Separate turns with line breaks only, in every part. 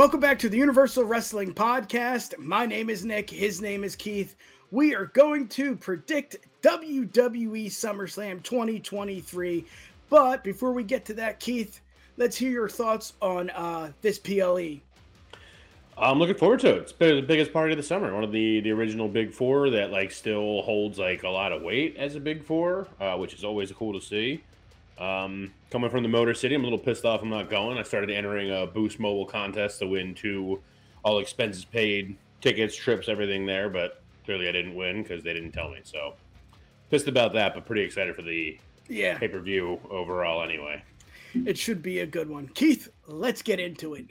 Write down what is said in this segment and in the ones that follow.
Welcome back to the Universal Wrestling Podcast. My name is Nick. His name is Keith. We are going to predict WWE SummerSlam 2023. But before we get to that, Keith, let's hear your thoughts on uh, this PLE.
I'm looking forward to it. It's been the biggest party of the summer. One of the the original Big Four that like still holds like a lot of weight as a Big Four, uh, which is always cool to see. Um, coming from the Motor City, I'm a little pissed off. I'm not going. I started entering a Boost Mobile contest to win two all expenses paid tickets, trips, everything there, but clearly I didn't win because they didn't tell me. So pissed about that, but pretty excited for the
Yeah,
pay per view overall. Anyway,
it should be a good one. Keith, let's get into it.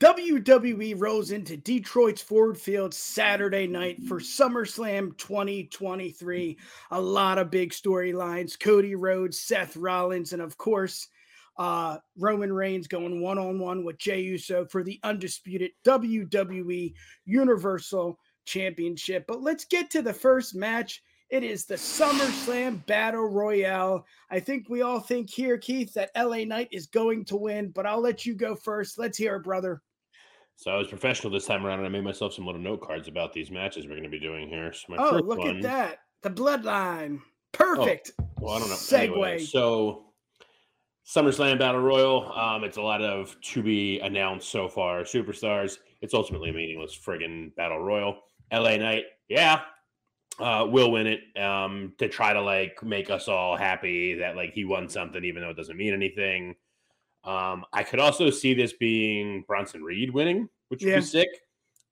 WWE rolls into Detroit's Ford Field Saturday night for SummerSlam 2023. A lot of big storylines Cody Rhodes, Seth Rollins, and of course, uh, Roman Reigns going one on one with Jey Uso for the undisputed WWE Universal Championship. But let's get to the first match. It is the SummerSlam Battle Royale. I think we all think here, Keith, that LA Knight is going to win, but I'll let you go first. Let's hear it, brother.
So I was professional this time around, and I made myself some little note cards about these matches we're going to be doing here. So my
Oh, look
one,
at that. The bloodline. Perfect.
Well, I don't know.
Segue.
Anyway, so SummerSlam Battle Royal. Um, it's a lot of to be announced so far. Superstars. It's ultimately a meaningless friggin' Battle Royal. LA Knight. Yeah. Uh, will win it um, to try to like make us all happy that like he won something, even though it doesn't mean anything. Um, I could also see this being Bronson Reed winning, which would
Yeah.
be sick.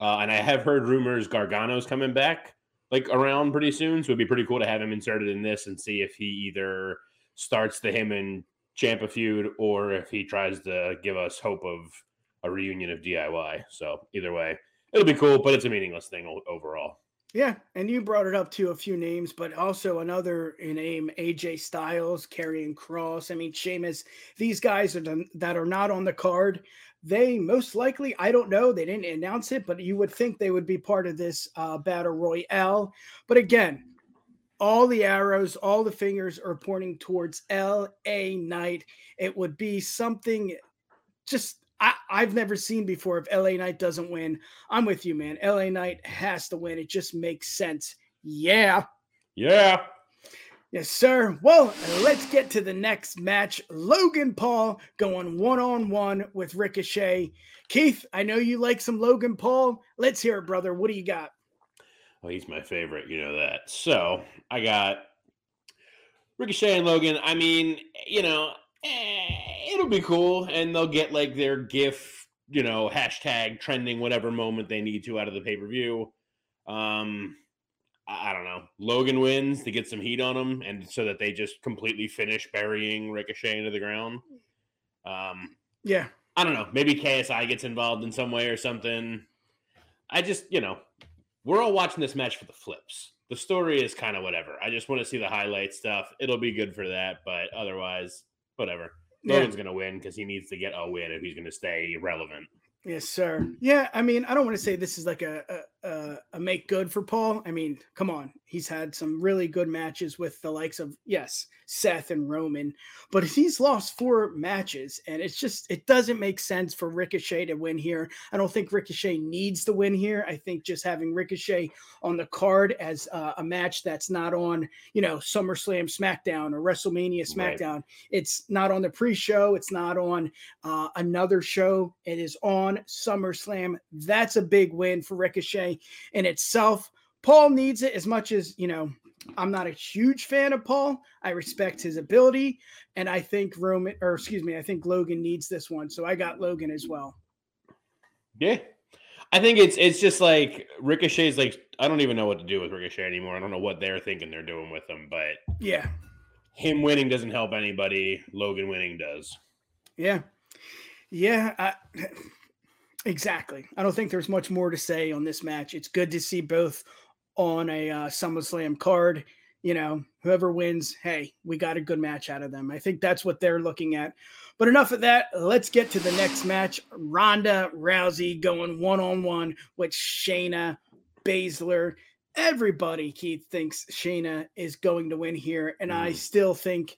Uh, and I have heard rumors Gargano's coming back like around pretty soon, so it'd be pretty cool to have him inserted in this and see if he either starts the him and Ciampa feud or if he tries to give us hope of a reunion of DIY. So either way, it'll be cool, but it's a meaningless thing overall.
Yeah, and you brought it up to a few names, but also another in name, AJ Styles, Karrion Kross. I mean, Sheamus. These guys are the, that are not on the card. They most likely, I don't know, they didn't announce it, but you would think they would be part of this uh, battle royale. But again, all the arrows, all the fingers are pointing towards L.A. Knight. It would be something just I, I've never seen before if LA Knight doesn't win. I'm with you, man. LA Knight has to win. It just makes sense. Yeah.
Yeah.
Yes, sir. Well, let's get to the next match. Logan Paul going one on one with Ricochet. Keith, I know you like some Logan Paul. Let's hear it, brother. What do you got?
Well, he's my favorite. You know that. So I got Ricochet and Logan. I mean, you know, eh, it'll be cool, and they'll get like their GIF, you know, hashtag trending whatever moment they need to out of the pay per view. Um, I, don't know. Logan wins to get some heat on him, and so that they just completely finish burying Ricochet into the ground. Um,
Yeah.
I don't know. Maybe KSI gets involved in some way or something. I just, you know, we're all watching this match for the flips. The story is kind of whatever. I just want to see the highlight stuff. It'll be good for that, but otherwise, whatever.
Yeah.
Going to win because he needs to get a win if he's going to stay relevant.
Yes, sir. Yeah, I mean, I don't want to say this is like a, a a a make good for Paul. I mean, come on, he's had some really good matches with the likes of yes, Seth and Roman, but he's lost four matches, and it's just it doesn't make sense for Ricochet to win here. I don't think Ricochet needs to win here. I think just having Ricochet on the card as uh, a match that's not on, you know, SummerSlam, SmackDown, or WrestleMania,
Right.
SmackDown. It's not on the pre-show. It's not on uh, another show. It is on SummerSlam. That's a big win for Ricochet in itself. Paul needs it as much as, you know, I'm not a huge fan of Paul. I respect his ability. And I think Roman, or excuse me, I think Logan needs this one. So I got Logan as well.
Yeah. I think it's it's just like Ricochet's like I don't even know what to do with Ricochet anymore. I don't know what they're thinking they're doing with him, but
Yeah.
him winning doesn't help anybody. Logan winning does.
Yeah. Yeah. I, exactly. I don't think there's much more to say on this match. It's good to see both on a uh, SummerSlam card. You know, whoever wins, hey, we got a good match out of them. I think that's what they're looking at. But enough of that. Let's get to the next match. Ronda Rousey going one on one with Shayna Baszler. Everybody, Keith, thinks Shayna is going to win here. And I
Mhm.
still think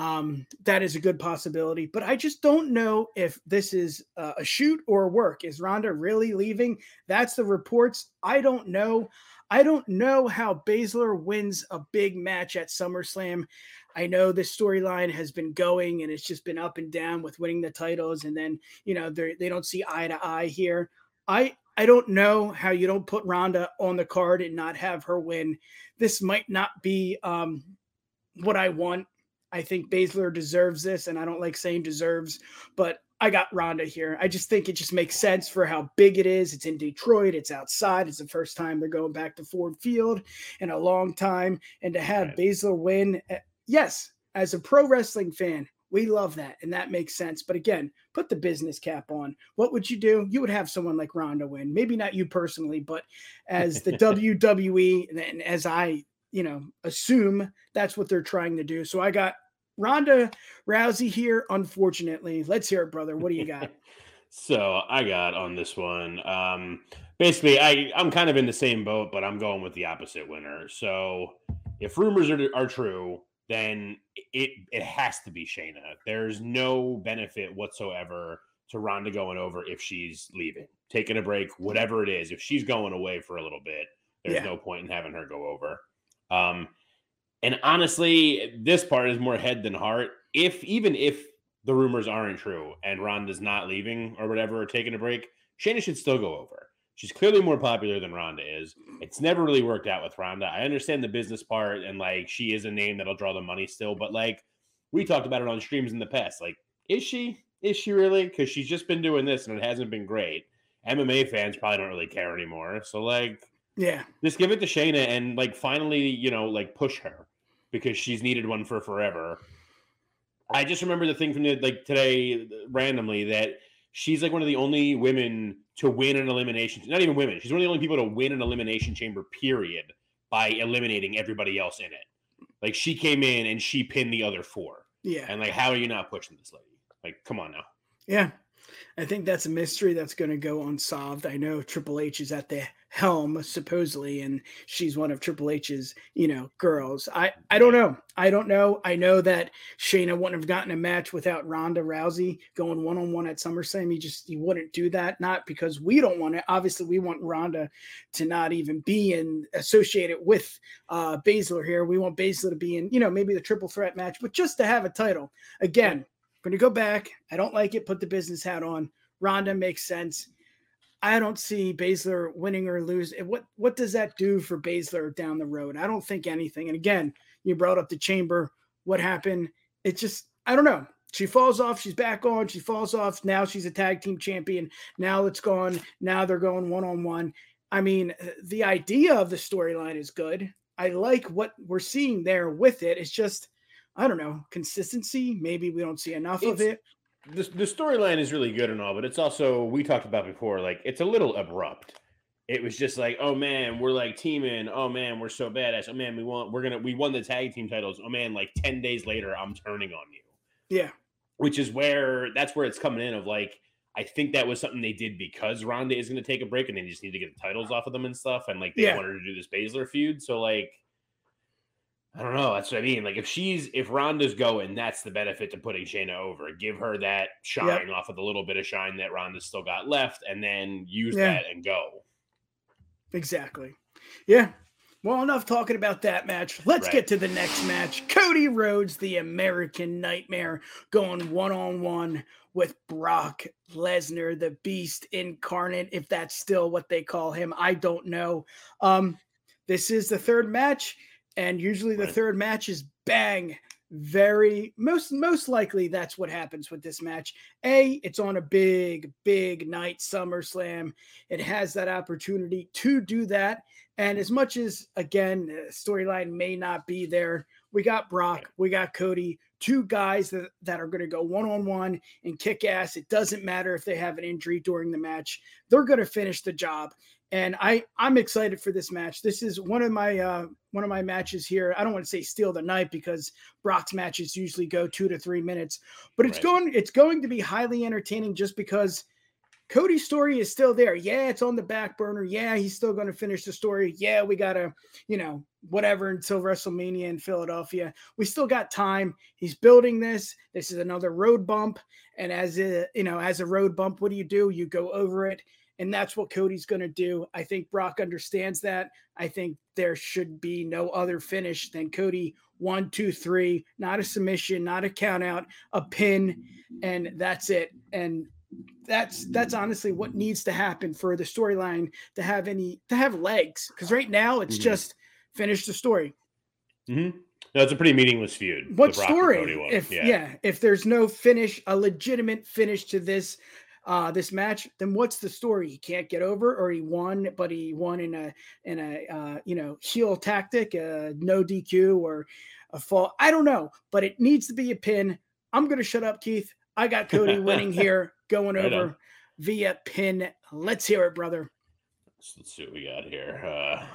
Um, that is a good possibility, but I just don't know if this is a shoot or work. Is Ronda really leaving? That's the reports. I don't know. I don't know how Baszler wins a big match at SummerSlam. I know this storyline has been going and it's just been up and down with winning the titles, and then you know they they don't see eye to eye here. I I don't know how you don't put Ronda on the card and not have her win. This might not be um, what I want. I think Baszler deserves this, and I don't like saying deserves, but I got Ronda here. I just think it just makes sense for how big it is. It's in Detroit, it's outside. It's the first time they're going back to Ford Field in a long time. And to have right. Baszler win, eh, yes, as a pro wrestling fan, we love that. And that makes sense. But again, put the business cap on. What would you do? You would have someone like Ronda win. Maybe not you personally, but as the WWE and as I you know, assume that's what they're trying to do. So I got Ronda Rousey here, unfortunately. Let's hear it, brother. What do you got?
so I got on this one. Um, basically, I, I'm kind of in the same boat, but I'm going with the opposite winner. So if rumors are, are true, then it it has to be Shayna. There's no benefit whatsoever to Ronda going over if she's leaving, taking a break, whatever it is. If she's going away for a little bit, there's yeah. no point in having her go over. Um, and honestly, this part is more head than heart. If even if the rumors aren't true and Ronda's not leaving or whatever or taking a break, Shayna should still go over. She's clearly more popular than Ronda is. It's never really worked out with Ronda. I understand the business part and like she is a name that'll draw the money still, but like we talked about it on streams in the past. Like, is she? Is she really? Because she's just been doing this and it hasn't been great. MMA fans probably don't really care anymore. So like
yeah.
Just give it to Shayna and like finally, you know, like push her because she's needed one for forever. I just remember the thing from the, like today uh, randomly that she's like one of the only women to win an elimination. Not even women. She's one of the only people to win an elimination chamber. Period. By eliminating everybody else in it. Like she came in and she pinned the other four.
Yeah.
And like, how are you not pushing this lady? Like, come on now.
Yeah. I think that's a mystery that's going to go unsolved. I know Triple H is at the helm supposedly, and she's one of Triple H's, you know, girls. I I don't know. I don't know. I know that Shayna wouldn't have gotten a match without Ronda Rousey going one on one at SummerSlam. He just you wouldn't do that, not because we don't want it. Obviously, we want Ronda to not even be in associated with uh Baszler here. We want Baszler to be in, you know, maybe the triple threat match, but just to have a title again going to go back. I don't like it. Put the business hat on. Ronda makes sense. I don't see Baszler winning or losing. What what does that do for Baszler down the road? I don't think anything. And again, you brought up the chamber. What happened? It just I don't know. She falls off. She's back on. She falls off. Now she's a tag team champion. Now it's gone. Now they're going one on one. I mean, the idea of the storyline is good. I like what we're seeing there with it. It's just I don't know, consistency. Maybe we don't see enough it's, of it.
The, the storyline is really good and all, but it's also, we talked about before, like it's a little abrupt. It was just like, oh man, we're like teaming. Oh man, we're so badass. Oh man, we want, we're gonna, we won the tag team titles. Oh man, like 10 days later, I'm turning on you.
Yeah.
Which is where, that's where it's coming in of like, I think that was something they did because Ronda is going to take a break and they just need to get the titles uh, off of them and stuff. And like they yeah. wanted to do this Baszler feud. So like, I don't know. That's what I mean. Like if she's if Ronda's going, that's the benefit to putting Shayna over. Give her that shine yep. off of the little bit of shine that Ronda's still got left, and then use yeah. that and go.
Exactly. Yeah. Well, enough talking about that match. Let's right. get to the next match. Cody Rhodes, the American Nightmare, going one on one with Brock Lesnar, the Beast incarnate. If that's still what they call him, I don't know. Um, this is the third match and usually the right. third match is bang very most most likely that's what happens with this match. A it's on a big big night SummerSlam. It has that opportunity to do that. And as much as again storyline may not be there we got brock we got cody two guys that, that are going to go one-on-one and kick ass. It doesn't matter if they have an injury during the match. They're going to finish the job and I I'm excited for this match. This is one of my uh, one of my matches here. I don't want to say steal the night because Brock's matches usually go two to three minutes, but it's right. going it's going to be highly entertaining just because Cody's story is still there. Yeah, it's on the back burner. Yeah, he's still going to finish the story. Yeah, we got to, you know, whatever until WrestleMania in Philadelphia. We still got time. He's building this. This is another road bump. And as a, you know, as a road bump, what do you do? You go over it. And that's what Cody's going to do. I think Brock understands that. I think there should be no other finish than Cody one, two, three, not a submission, not a count out, a pin, and that's it. And that's that's honestly what needs to happen for the storyline to have any to have legs. Because right now it's mm-hmm. just finish the story.
Mm-hmm. No, it's a pretty meaningless feud.
What story? If yeah. yeah, if there's no finish, a legitimate finish to this uh this match, then what's the story? He can't get over, or he won, but he won in a in a uh, you know heel tactic, uh, no DQ or a fall. I don't know, but it needs to be a pin. I'm gonna shut up, Keith. I got Cody winning here, going right over on. via pin. Let's hear it, brother.
Let's see what we got here. Uh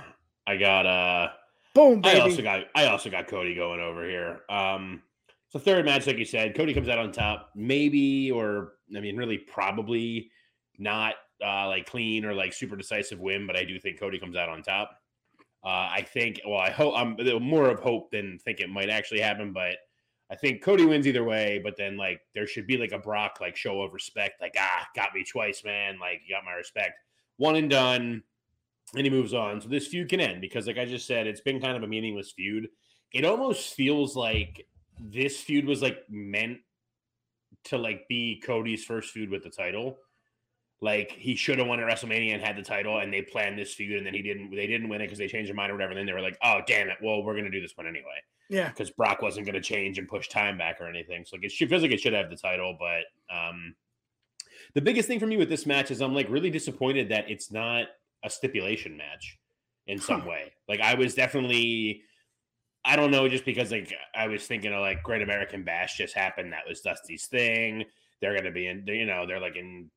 I got uh
boom. Baby.
I also got I also got Cody going over here. Um so third match, like you said, Cody comes out on top, maybe or I mean, really, probably not uh, like clean or like super decisive win, but I do think Cody comes out on top. Uh, I think, well, I hope I'm more of hope than think it might actually happen, but I think Cody wins either way. But then, like, there should be like a Brock like show of respect, like, ah, got me twice, man, like, you got my respect, one and done, and he moves on. So this feud can end because, like I just said, it's been kind of a meaningless feud. It almost feels like this feud was like meant to like be Cody's first feud with the title. Like he should have won at WrestleMania and had the title, and they planned this feud, and then he didn't. They didn't win it because they changed their mind or whatever. And then they were like, "Oh, damn it! Well, we're gonna do this one anyway."
Yeah,
because Brock wasn't gonna change and push time back or anything. So like, it feels like it should have the title, but um, the biggest thing for me with this match is I'm like really disappointed that it's not a stipulation match in some huh. way. Like I was definitely I don't know, just because like I was thinking of like Great American Bash just happened. That was Dusty's thing. They're going to be in, you know, they're like in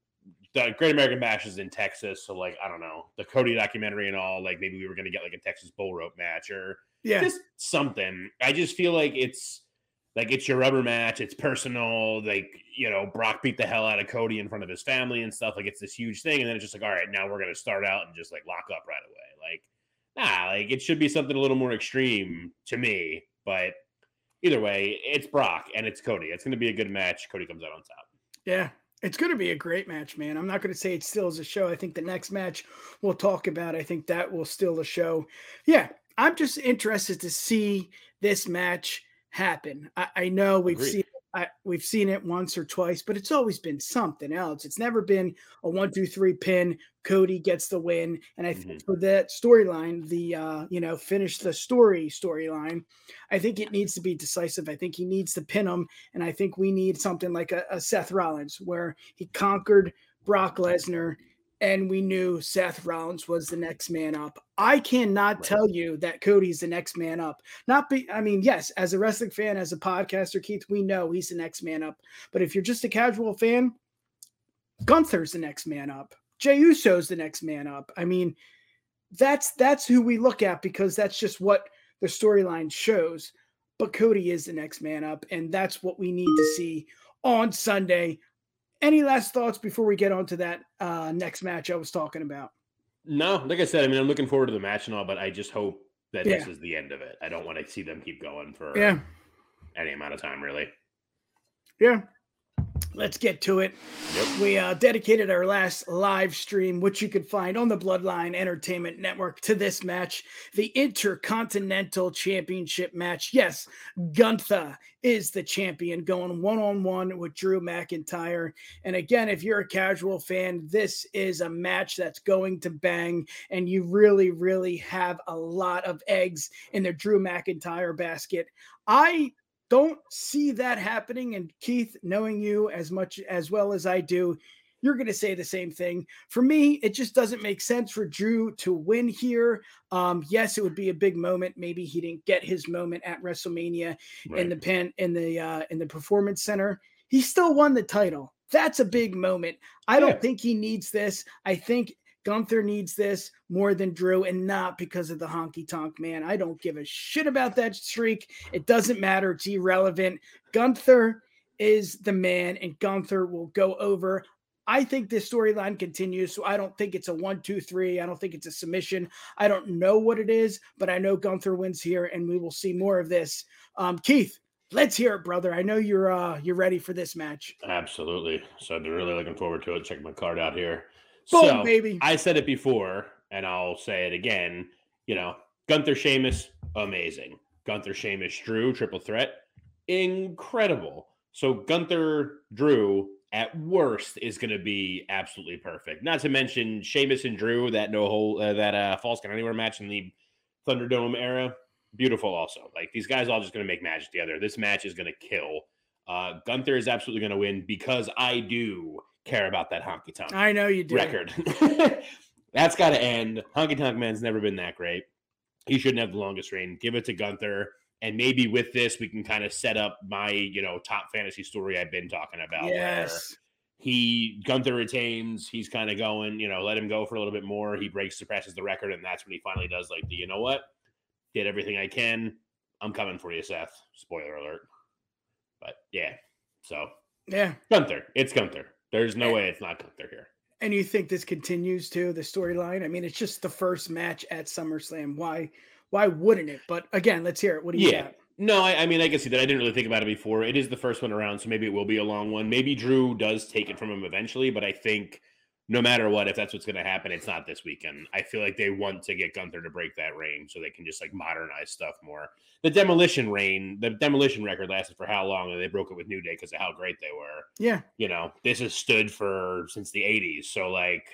the Great American Bash is in Texas. So like, I don't know, the Cody documentary and all, like maybe we were going to get like a Texas bull rope match or
yeah,
just something. I just feel like it's like it's your rubber match. It's personal. Like, you know, Brock beat the hell out of Cody in front of his family and stuff. Like it's this huge thing. And then it's just like, all right, now we're going to start out and just like lock up right away. Nah, like it should be something a little more extreme to me. But either way, it's Brock and it's Cody. It's going to be a good match. Cody comes out on top.
Yeah, it's going to be a great match, man. I'm not going to say it still is a show. I think the next match we'll talk about, I think that will still a show. Yeah, I'm just interested to see this match happen. I, I know we've Agreed. seen I, we've seen it once or twice, but it's always been something else. It's never been a one, two, three pin. Cody gets the win, and I think mm-hmm. for that storyline, the uh, you know finish the story storyline, I think it needs to be decisive. I think he needs to pin him, and I think we need something like a, a Seth Rollins where he conquered Brock Lesnar and we knew Seth Rollins was the next man up. I cannot right. tell you that Cody's the next man up. Not be, I mean, yes, as a wrestling fan, as a podcaster, Keith, we know he's the next man up. But if you're just a casual fan, Gunther's the next man up. Jey Uso's the next man up. I mean, that's that's who we look at because that's just what the storyline shows. But Cody is the next man up, and that's what we need to see on Sunday any last thoughts before we get on to that uh, next match I was talking about?
No, like I said, I mean, I'm looking forward to the match and all, but I just hope that yeah. this is the end of it. I don't want to see them keep going for
yeah.
any amount of time, really.
Yeah, let's get to it. Yep. We uh, dedicated our last live stream, which you could find on the Bloodline Entertainment Network, to this match, the Intercontinental Championship match. Yes, Gunther is the champion, going one on one with Drew McIntyre. And again, if you're a casual fan, this is a match that's going to bang, and you really, really have a lot of eggs in the Drew McIntyre basket. I don't see that happening. And Keith, knowing you as much as well as I do, you're going to say the same thing. For me, it just doesn't make sense for Drew to win here. Um, yes, it would be a big moment. Maybe he didn't get his moment at WrestleMania right. in the pen in the uh, in the Performance Center. He still won the title. That's a big moment. I yeah. don't think he needs this. I think Gunther needs this more than Drew, and not because of the honky tonk man. I don't give a shit about that streak. It doesn't matter. It's irrelevant. Gunther is the man, and Gunther will go over. I think this storyline continues. So I don't think it's a one, two, three. I don't think it's a submission. I don't know what it is, but I know Gunther wins here, and we will see more of this. Um, Keith, let's hear it, brother. I know you're uh you're ready for this match.
Absolutely. So been really looking forward to it. Check my card out here.
Boom,
so,
baby.
I said it before, and I'll say it again. You know, Gunther Sheamus, amazing. Gunther Sheamus Drew, triple threat, incredible. So Gunther Drew at worst is going to be absolutely perfect. Not to mention Sheamus and Drew, that no hole, uh, that uh, falls count anywhere match in the Thunderdome era, beautiful. Also, like these guys all just going to make magic together. This match is going to kill. Uh, Gunther is absolutely going to win because I do care about that honky tonk.
I know you do.
Record. That's got to end. Honky tonk man's never been that great. He shouldn't have the longest reign. Give it to Gunther. And maybe with this, we can kind of set up my, you know, top fantasy story I've been talking about.
Yes.
he Gunther retains. He's kind of going, you know, let him go for a little bit more. He breaks, surpasses the record, and that's when he finally does like the, you know what, did everything I can. I'm coming for you, Seth. Spoiler alert. But yeah, so
Yeah.
Gunther, it's Gunther. There's no way it's not Gunther here.
And you think this continues to the storyline? I mean, it's just the first match at SummerSlam. Why why wouldn't it? But again, let's hear it. What do you
Yeah.
got?
No, I, I mean, I can see that. I didn't really think about it before. It is the first one around, so maybe it will be a long one. Maybe Drew does take it from him eventually, but I think no matter what, if that's what's going to happen, it's not this weekend. I feel like they want to get Gunther to break that reign so they can just like modernize stuff more. The demolition reign, the demolition record lasted for how long? And they broke it with New Day because of how great they were.
Yeah.
You know, this has stood for since the 80s. So, like,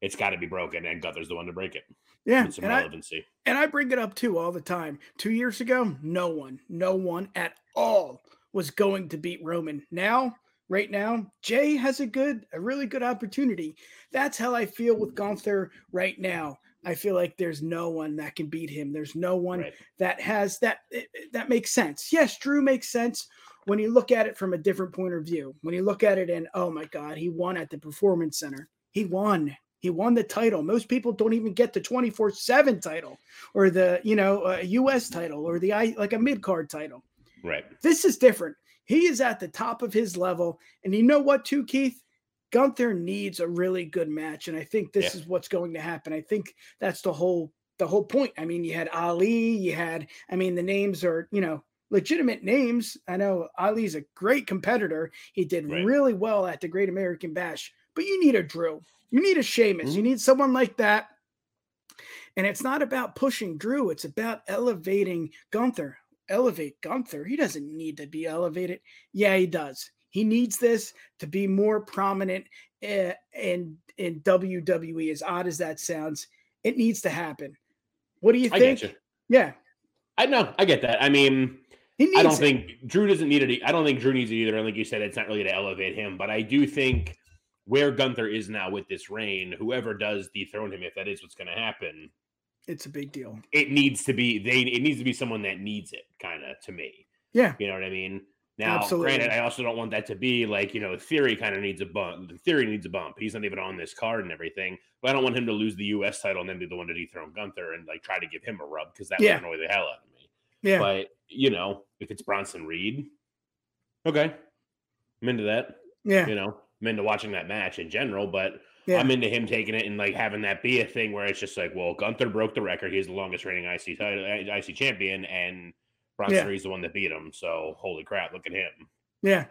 it's got to be broken, and Gunther's the one to break it.
Yeah.
With some
And I,
relevancy.
and I bring it up too all the time. Two years ago, no one, no one at all was going to beat Roman. Now, right now, Jey has a good, a really good opportunity. That's how I feel with Gunther right now. I feel like there's no one that can beat him. There's no one
Right.
that has that it- it- that makes sense. Yes, Drew makes sense when you look at it from a different point of view. When you look at it and oh my god, he won at the performance center. He won. He won the title. Most people don't even get the 24/7 title or the, you know, uh, US title or the I like a mid-card title.
Right.
This is different. He is at the top of his level and you know what too Keith? Gunther needs a really good match and I think this
Yeah.
is what's going to happen. I think that's the whole the whole point. I mean, you had Ali, you had, I mean, the names are, you know, legitimate names. I know Ali's a great competitor. He did
Right.
really well at the Great American Bash, but you need a Drew. You need a Sheamus.
Mm-hmm.
You need someone like that. And it's not about pushing Drew, it's about elevating Gunther. Elevate Gunther. He doesn't need to be elevated. Yeah, he does. He needs this to be more prominent eh, in in WWE. As odd as that sounds, it needs to happen. What do you think?
you.
Yeah,
I know. I get that. I mean,
he needs.
I don't
it.
think Drew doesn't need it. I don't think Drew needs it either. And like you said, it's not really to elevate him, but I do think where Gunther is now with this reign, whoever does dethrone him, if that is what's going to happen,
it's a big deal.
it needs to be they. It needs to be someone that needs it, kind of to me.
Yeah,
You know what I mean? Now,
Absolutely.
granted, I also don't want that to be like you know, Theory kind of needs a bump. Theory needs a bump. He's not even on this card and everything. But I don't want him to lose the U.S. title and then be the one to dethrone Gunther and like try to give him a rub because that
Yeah.
would annoy the hell out of me.
yeah,
But you know, if it's Bronson Reed, okay, I'm into that.
yeah,
You know, I'm into watching that match in general, but
yeah.
I'm into him taking it and like having that be a thing where it's just like, well, Gunther broke the record. He's the longest reigning IC title, IC champion, and Bronson
Yeah.
Reed's the one that beat him. So holy crap, look at him.
Yeah.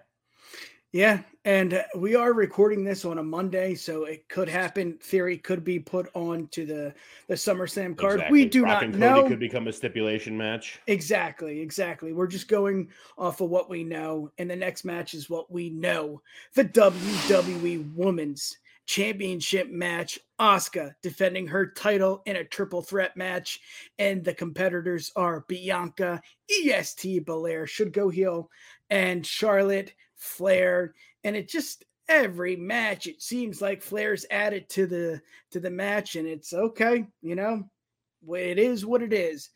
Yeah. And uh, we are recording this on a Monday, so it could happen. Theory could be put on to the, the SummerSlam card. We do
Brock
not know.
Could become a stipulation match.
Exactly, exactly. We're just going off of what we know, and the next match is what we know. The WWE Women's Championship match. Asuka defending her title in a triple threat match, and the competitors are Bianca, EST Belair should go heel, and Charlotte Flair. And it just every match it seems like Flair's added to the to the match, and it's okay, you know, it is what it is.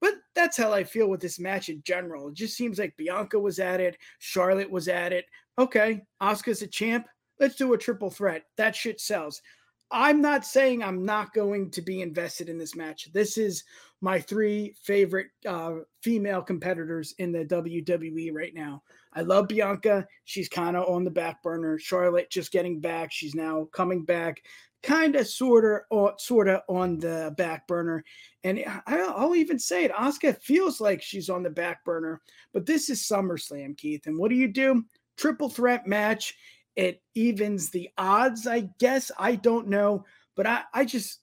But that's how I feel with this match in general. It just seems like Bianca was at it, Charlotte was at it. Okay, Asuka's a champ. Let's do a triple threat. That shit sells. I'm not saying I'm not going to be invested in this match. This is my three favorite uh, female competitors in the WWE right now. I love Bianca. She's kind of on the back burner. Charlotte just getting back. She's now coming back, kind of, sort of, sort of on the back burner. And I'll even say it. Asuka feels like she's on the back burner, but this is SummerSlam, Keith. And what do you do? Triple threat match. It evens the odds, I guess. I don't know, but I, I just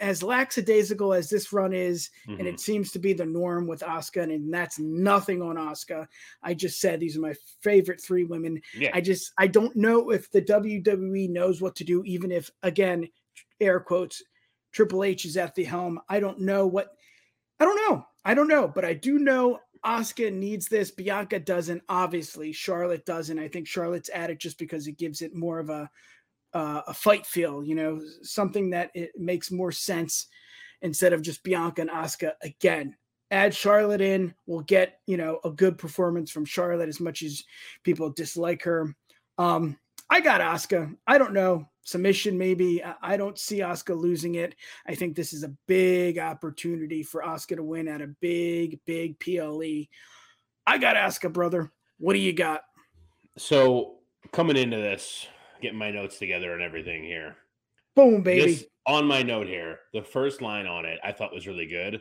as lackadaisical as this run is, mm-hmm. and it seems to be the norm with Asuka, and that's nothing on Asuka. I just said these are my favorite three women. Yeah. I just I don't know if the WWE knows what to do, even if again, air quotes, Triple H is at the helm. I don't know what I don't know. I don't know, but I do know Asuka needs this. Bianca doesn't. Obviously, Charlotte doesn't. I think Charlotte's at it just because it gives it more of a uh, a fight feel, you know, something that it makes more sense instead of just Bianca and Asuka again. Add Charlotte in, we'll get, you know, a good performance from Charlotte as much as people dislike her. Um, I got Asuka. I don't know. Submission, maybe. I don't see Asuka losing it. I think this is a big opportunity for Asuka to win at a big, big PLE. I got Asuka, brother. What do you got?
So coming into this, getting my notes together and everything here.
Boom, baby. This,
on my note here, the first line on it I thought was really good.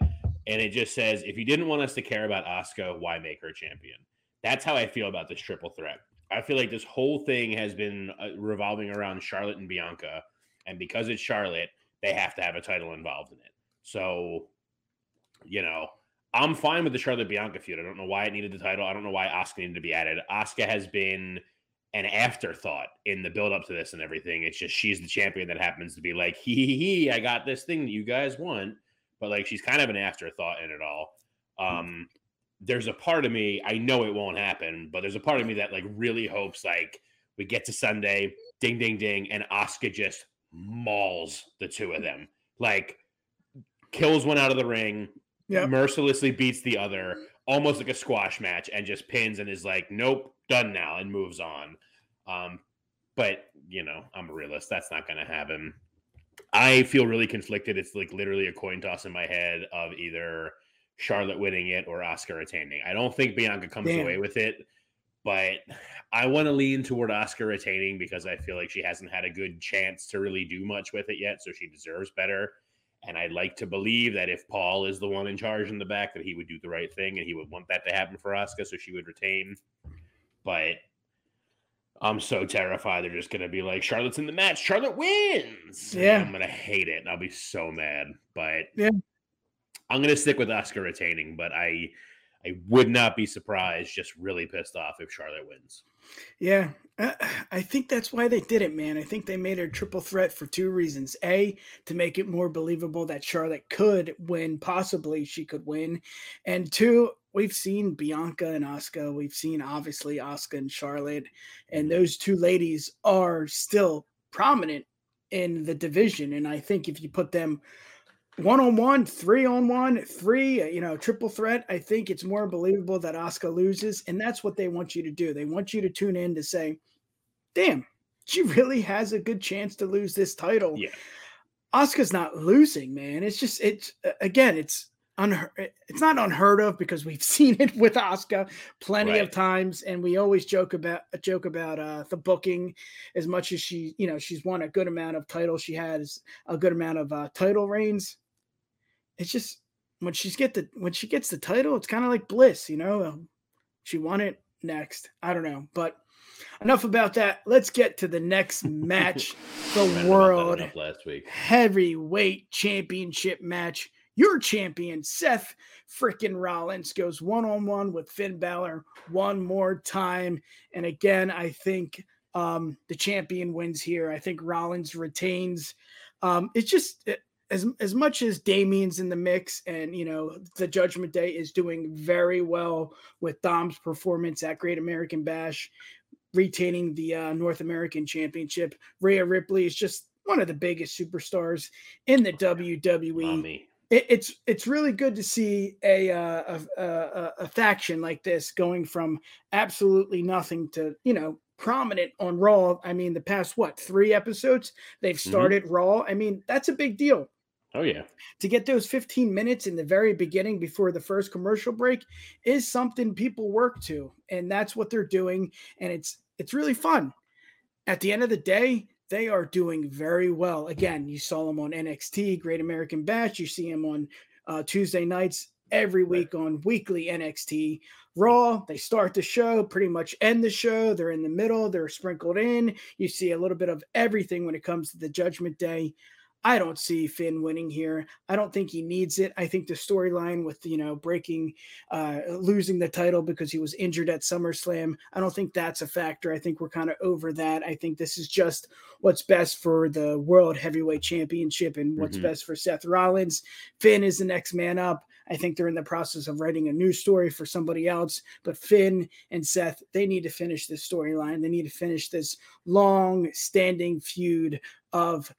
And it just says, if you didn't want us to care about Asuka why make her champion? That's how I feel about this triple threat. I feel like this whole thing has been uh, revolving around Charlotte and Bianca. And because it's Charlotte, they have to have a title involved in it. So, you know, I'm fine with the Charlotte Bianca feud. I don't know why it needed the title. I don't know why Asuka needed to be added. Asuka has been an afterthought in the build up to this and everything. It's just she's the champion that happens to be like, hee hee hee, I got this thing that you guys want. But like she's kind of an afterthought in it all. Um, there's a part of me, I know it won't happen, but there's a part of me that like really hopes like we get to Sunday, ding ding ding, and Asuka just mauls the two of them. Like kills one out of the ring, yep. mercilessly beats the other, almost like a squash match, and just pins and is like, nope, done now, and moves on. Um, but you know, I'm a realist. That's not going to happen. I feel really conflicted. It's like literally a coin toss in my head of either Charlotte winning it or Asuka retaining. I don't think Bianca comes Damn. away with it, but I want to lean toward Asuka retaining because I feel like she hasn't had a good chance to really do much with it yet, so she deserves better. And I'd like to believe that if Paul is the one in charge in the back, that he would do the right thing and he would want that to happen for Asuka, so she would retain. But I'm so terrified they're just gonna be like Charlotte's in the match. Charlotte wins. Yeah, I'm gonna hate it. I'll be so mad. But yeah, I'm gonna stick with Asuka retaining. But I, I would not be surprised. Just really pissed off if Charlotte wins.
Yeah, uh, I think that's why they did it, man. I think they made a triple threat for two reasons. A, to make it more believable that Charlotte could win, possibly she could win. And two, we've seen Bianca and Asuka. We've seen obviously Asuka and Charlotte, and mm-hmm. those two ladies are still prominent in the division. And I think if you put them one on one, three on one, three, you know, triple threat, I think it's more believable that Asuka loses. And that's what they want you to do. They want you to tune in to say, damn, she really has a good chance to lose this title.
Yeah.
Asuka's not losing, man. It's just, it's again, it's unheard it's not unheard of because we've seen it with Asuka plenty right. of times and we always joke about joke about uh the booking as much as she you know she's won a good amount of titles she has a good amount of uh title reigns it's just when she's get the when she gets the title it's kind of like bliss you know um, she won it next i don't know but enough about that let's get to the next match the world
last week
heavyweight championship match your champion, Seth freaking Rollins, goes one on one with Finn Balor one more time. And again, I think um, the champion wins here. I think Rollins retains. Um, it's just as as much as Damian's in the mix, and you know the Judgment Day is doing very well with Dom's performance at Great American Bash, retaining the uh, North American Championship. Rhea Ripley is just one of the biggest superstars in the WWE.
Mommy
it, it's it's really good to see a, uh, a, a a faction like this going from absolutely nothing to you know prominent on Raw. I mean, the past what three episodes they've mm-hmm. started mm-hmm. Raw. I mean, that's a big deal.
Oh yeah.
To get those 15 minutes in the very beginning before the first commercial break is something people work to and that's what they're doing and it's it's really fun. At the end of the day, they are doing very well. Again, you saw them on NXT, Great American Bash. You see them on uh, Tuesday nights every week on weekly NXT. Raw, they start the show, pretty much end the show. They're in the middle, they're sprinkled in. You see a little bit of everything when it comes to the Judgment Day. I don't see Finn winning here. I don't think he needs it. I think the storyline with you know breaking, uh, losing the title because he was injured at SummerSlam. I don't think that's a factor. I think we're kind of over that. I think this is just what's best for the World Heavyweight Championship and what's mm-hmm. best for Seth Rollins. Finn is the next man up. I think they're in the process of writing a new story for somebody else. But Finn and Seth, they need to finish this storyline. They need to finish this long standing feud of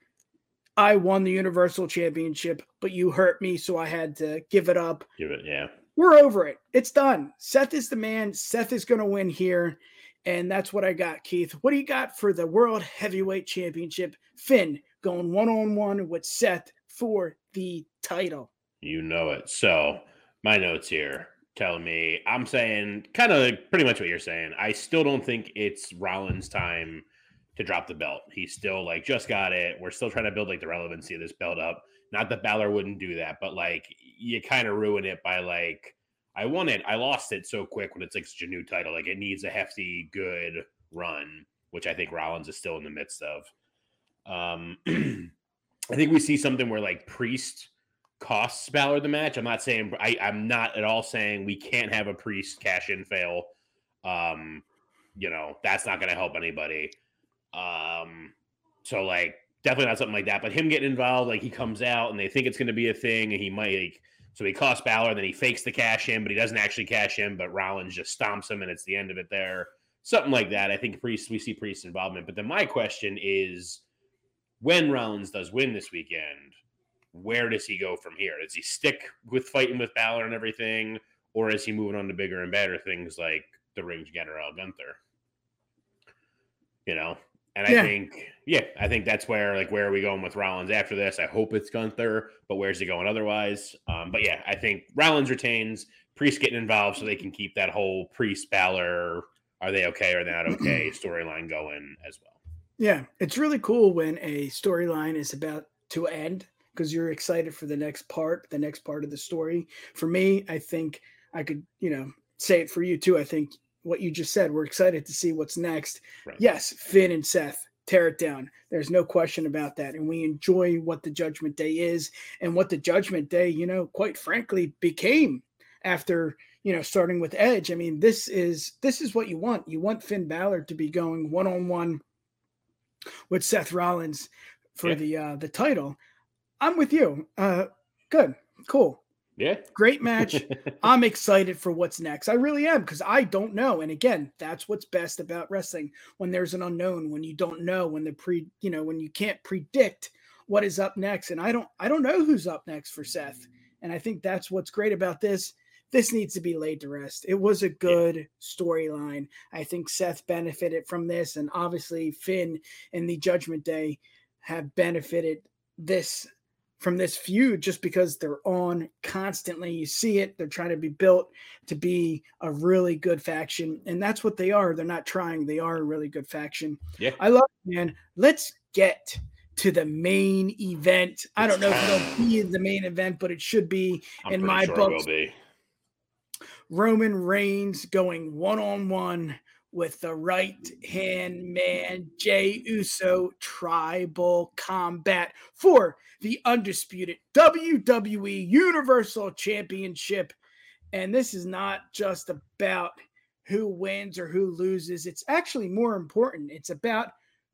I won the Universal Championship, but you hurt me, so I had to give it up.
Give it, yeah.
We're over it. It's done. Seth is the man. Seth is going to win here. And that's what I got, Keith. What do you got for the World Heavyweight Championship? Finn going one on one with Seth for the title.
You know it. So, my notes here telling me I'm saying kind of pretty much what you're saying. I still don't think it's Rollins' time to drop the belt. He's still like just got it. We're still trying to build like the relevancy of this belt up. Not that Balor wouldn't do that, but like you kind of ruin it by like I won it, I lost it so quick when it's like such a new title. Like it needs a hefty, good run, which I think Rollins is still in the midst of. Um, I think we see something where like Priest costs Balor the match. I'm not saying I, I'm not at all saying we can't have a Priest cash in fail. Um, you know that's not going to help anybody. Um, so like definitely not something like that. But him getting involved, like he comes out and they think it's going to be a thing, and he might like so he costs Balor, then he fakes the cash in, but he doesn't actually cash in. But Rollins just stomps him, and it's the end of it there. Something like that. I think Priest we see Priest involvement. But then my question is, when Rollins does win this weekend, where does he go from here? Does he stick with fighting with Balor and everything, or is he moving on to bigger and better things like the Ring General Al Gunther? You know, and I think, yeah, I think that's where, like, where are we going with Rollins after this? I hope it's Gunther, but where's he going otherwise? Um, but yeah, I think Rollins retains, Priest getting involved so they can keep that whole Priest Balor, are they okay or they're not okay storyline going as well.
Yeah, it's really cool when a storyline is about to end because you're excited for the next part, the next part of the story. For me, I think I could, you know, say it for you too. I think what you just said. We're excited to see what's next. Right. Yes, Finn and Seth tear it down. There's no question about that. And we enjoy what the Judgment Day is and what the Judgment Day, you know, quite frankly, became after you know starting with Edge. I mean, this is this is what you want. You want Finn Balor to be going one on one with Seth Rollins for yeah. the uh the title. I'm with you. Uh good. Cool.
Yeah.
Great match. I'm excited for what's next. I really am because I don't know. And again, that's what's best about wrestling when there's an unknown, when you don't know, when the pre, you know, when you can't predict what is up next. And I don't, I don't know who's up next for Seth. And I think that's what's great about this. This needs to be laid to rest. It was a good yeah. storyline. I think Seth benefited from this. And obviously, Finn and the Judgment Day have benefited this from this feud just because they're on constantly. You see it. They're trying to be built to be a really good faction. And that's what they are. They're not trying, they are a really good faction.
Yeah.
I love it, man. Let's get to the main event. I don't know if it'll be the main event, but it should be I'm in my sure book. Roman Reigns going one on one with the right hand man, Jey Uso, tribal combat for the undisputed WWE Universal Championship. And this is not just about who wins or who loses, it's actually more important. It's about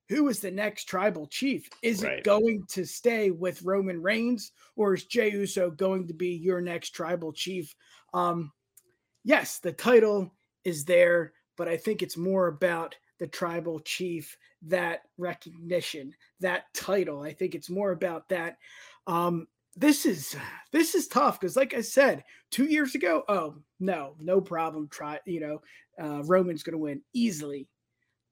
who is the next tribal chief? Is right. it going to stay with Roman Reigns or is Jey Uso going to be your next tribal chief? Um, yes, the title is there but I think it's more about the tribal chief, that recognition, that title. I think it's more about that. Um, this is this is tough because, like I said, two years ago, oh no, no problem. Try, you know, uh, Roman's going to win easily.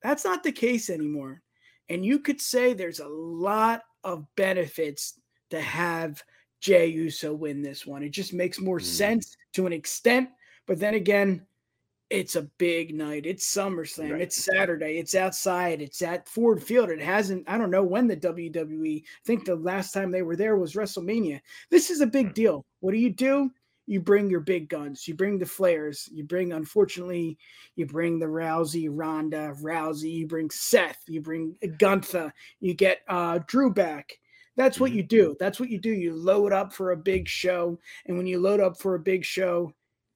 That's not the case anymore. And you could say there's a lot of benefits to have Jey Uso win this one. It just makes more mm. sense to an extent. But then again, it's a big night. It's SummerSlam. Right. It's Saturday. It's outside. It's at Ford Field. It hasn't, I don't know when the WWE, I think the last time they were there was WrestleMania. This is a big hmm. deal. What do you do? You bring your big guns. You bring the flares. You bring, unfortunately, you bring the Rousey, Ronda, Rousey. You bring Seth. You bring Gunther. You get uh, Drew back. That's what mm-hmm. you do. That's what you do. You load up for a big show. And when you load up for a big show,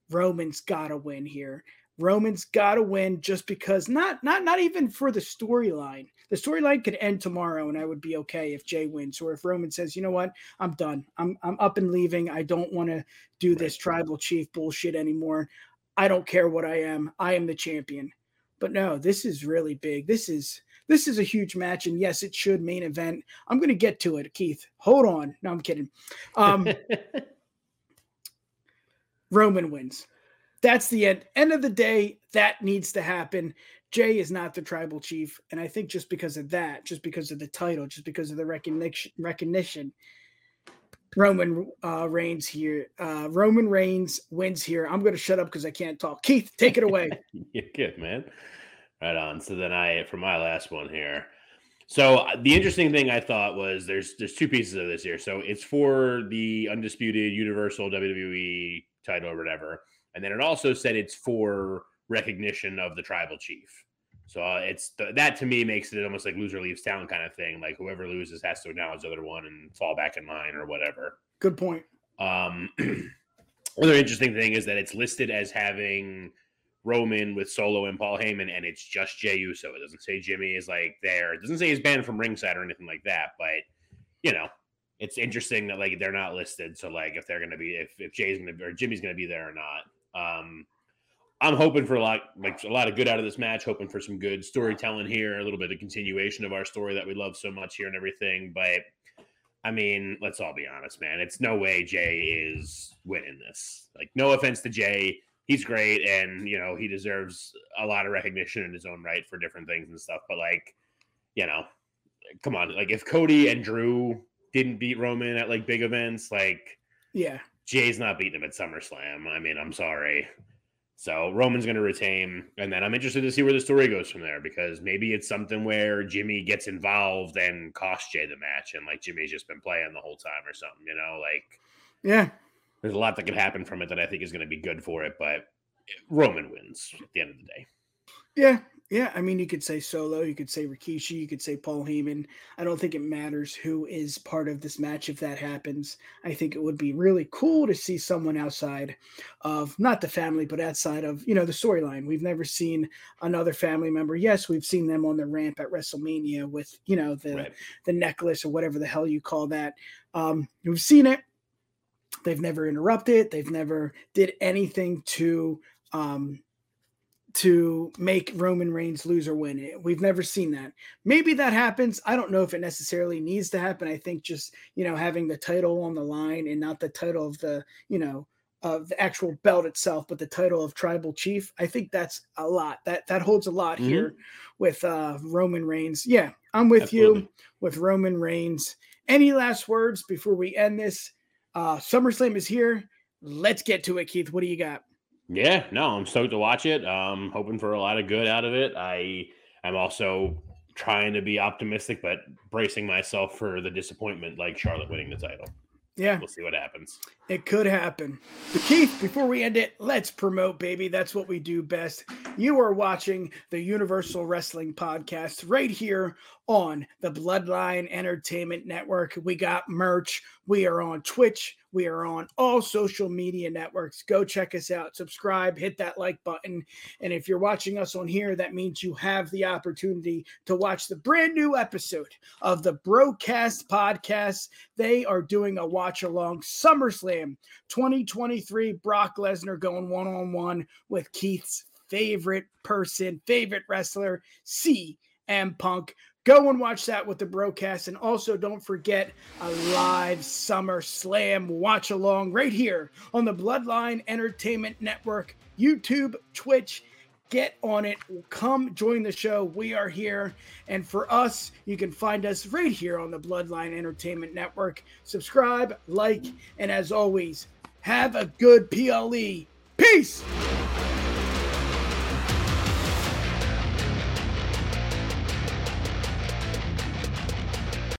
Roman's got to win here. Roman's got to win just because not not not even for the storyline. The storyline could end tomorrow and I would be okay if Jey wins or if Roman says, "You know what? I'm done. I'm I'm up and leaving. I don't want to do this tribal chief bullshit anymore. I don't care what I am. I am the champion." But no, this is really big. This is this is a huge match and yes, it should main event. I'm going to get to it, Keith. Hold on. No, I'm kidding. Um Roman wins. That's the end. End of the day, that needs to happen. Jey is not the tribal chief, and I think just because of that, just because of the title, just because of the recognition, recognition, Roman uh, Reigns here. Uh, Roman Reigns wins here. I'm going to shut up because I can't talk. Keith, take it away.
You're good, man. Right on. So then I, for my last one here. So uh, the interesting thing I thought was there's there's two pieces of this here. So it's for the undisputed Universal WWE title or whatever and then it also said it's for recognition of the tribal chief. So uh, it's th- that to me makes it almost like loser leaves town kind of thing. Like whoever loses has to acknowledge the other one and fall back in line or whatever.
Good point.
Um, other interesting thing is that it's listed as having Roman with Solo and Paul Heyman, and it's just Jey Uso. It doesn't say Jimmy is like there. It doesn't say he's banned from ringside or anything like that. But you know, it's interesting that like they're not listed. So like if they're gonna be if if Jey's gonna be or Jimmy's gonna be there or not. Um, I'm hoping for a lot, like a lot of good out of this match. Hoping for some good storytelling here, a little bit of continuation of our story that we love so much here and everything. But I mean, let's all be honest, man. It's no way Jey is winning this. Like, no offense to Jey, he's great, and you know he deserves a lot of recognition in his own right for different things and stuff. But like, you know, come on, like if Cody and Drew didn't beat Roman at like big events, like,
yeah,
Jey's not beating him at SummerSlam. I mean, I'm sorry. So Roman's going to retain, and then I'm interested to see where the story goes from there because maybe it's something where Jimmy gets involved and costs Jey the match, and like Jimmy's just been playing the whole time or something. You know, like
yeah,
there's a lot that could happen from it that I think is going to be good for it. But Roman wins at the end of the day.
Yeah, yeah, I mean, you could say Solo, you could say Rikishi, you could say Paul Heyman. I don't think it matters who is part of this match if that happens. I think it would be really cool to see someone outside of not the family, but outside of you know the storyline. We've never seen another family member. Yes, we've seen them on the ramp at WrestleMania with you know the right. the necklace or whatever the hell you call that. Um, we've seen it. They've never interrupted. They've never did anything to um, to make Roman Reigns lose or win. We've never seen that. Maybe that happens. I don't know if it necessarily needs to happen. I think just, you know, having the title on the line and not the title of the, you know, of the actual belt itself, but the title of tribal chief. I think that's a lot. That that holds a lot mm-hmm. here with uh Roman Reigns. Yeah, I'm with Absolutely. you with Roman Reigns. Any last words before we end this? Uh SummerSlam is here. Let's get to it, Keith. What do you got?
Yeah, no, I'm stoked to watch it. Um, hoping for a lot of good out of it. I am also trying to be optimistic, but bracing myself for the disappointment, like Charlotte winning the title.
Yeah.
We'll see what happens.
It could happen. But Keith, before we end it, let's promote, baby. That's what we do best. You are watching the Universal Wrestling Podcast right here on the Bloodline Entertainment Network. We got merch. We are on Twitch. We are on all social media networks. Go check us out. Subscribe, hit that like button. And if you're watching us on here, that means you have the opportunity to watch the brand new episode of the Broadcast Podcast. They are doing a watch along SummerSlam 2023. Brock Lesnar going one on one with Keith's favorite person, favorite wrestler, CM Punk. Go and watch that with the broadcast. And also, don't forget a live Summer Slam watch along right here on the Bloodline Entertainment Network, YouTube, Twitch, get on it. Come join the show. We are here. And for us, you can find us right here on the Bloodline Entertainment Network. Subscribe, like, and as always, have a good PLE. Peace.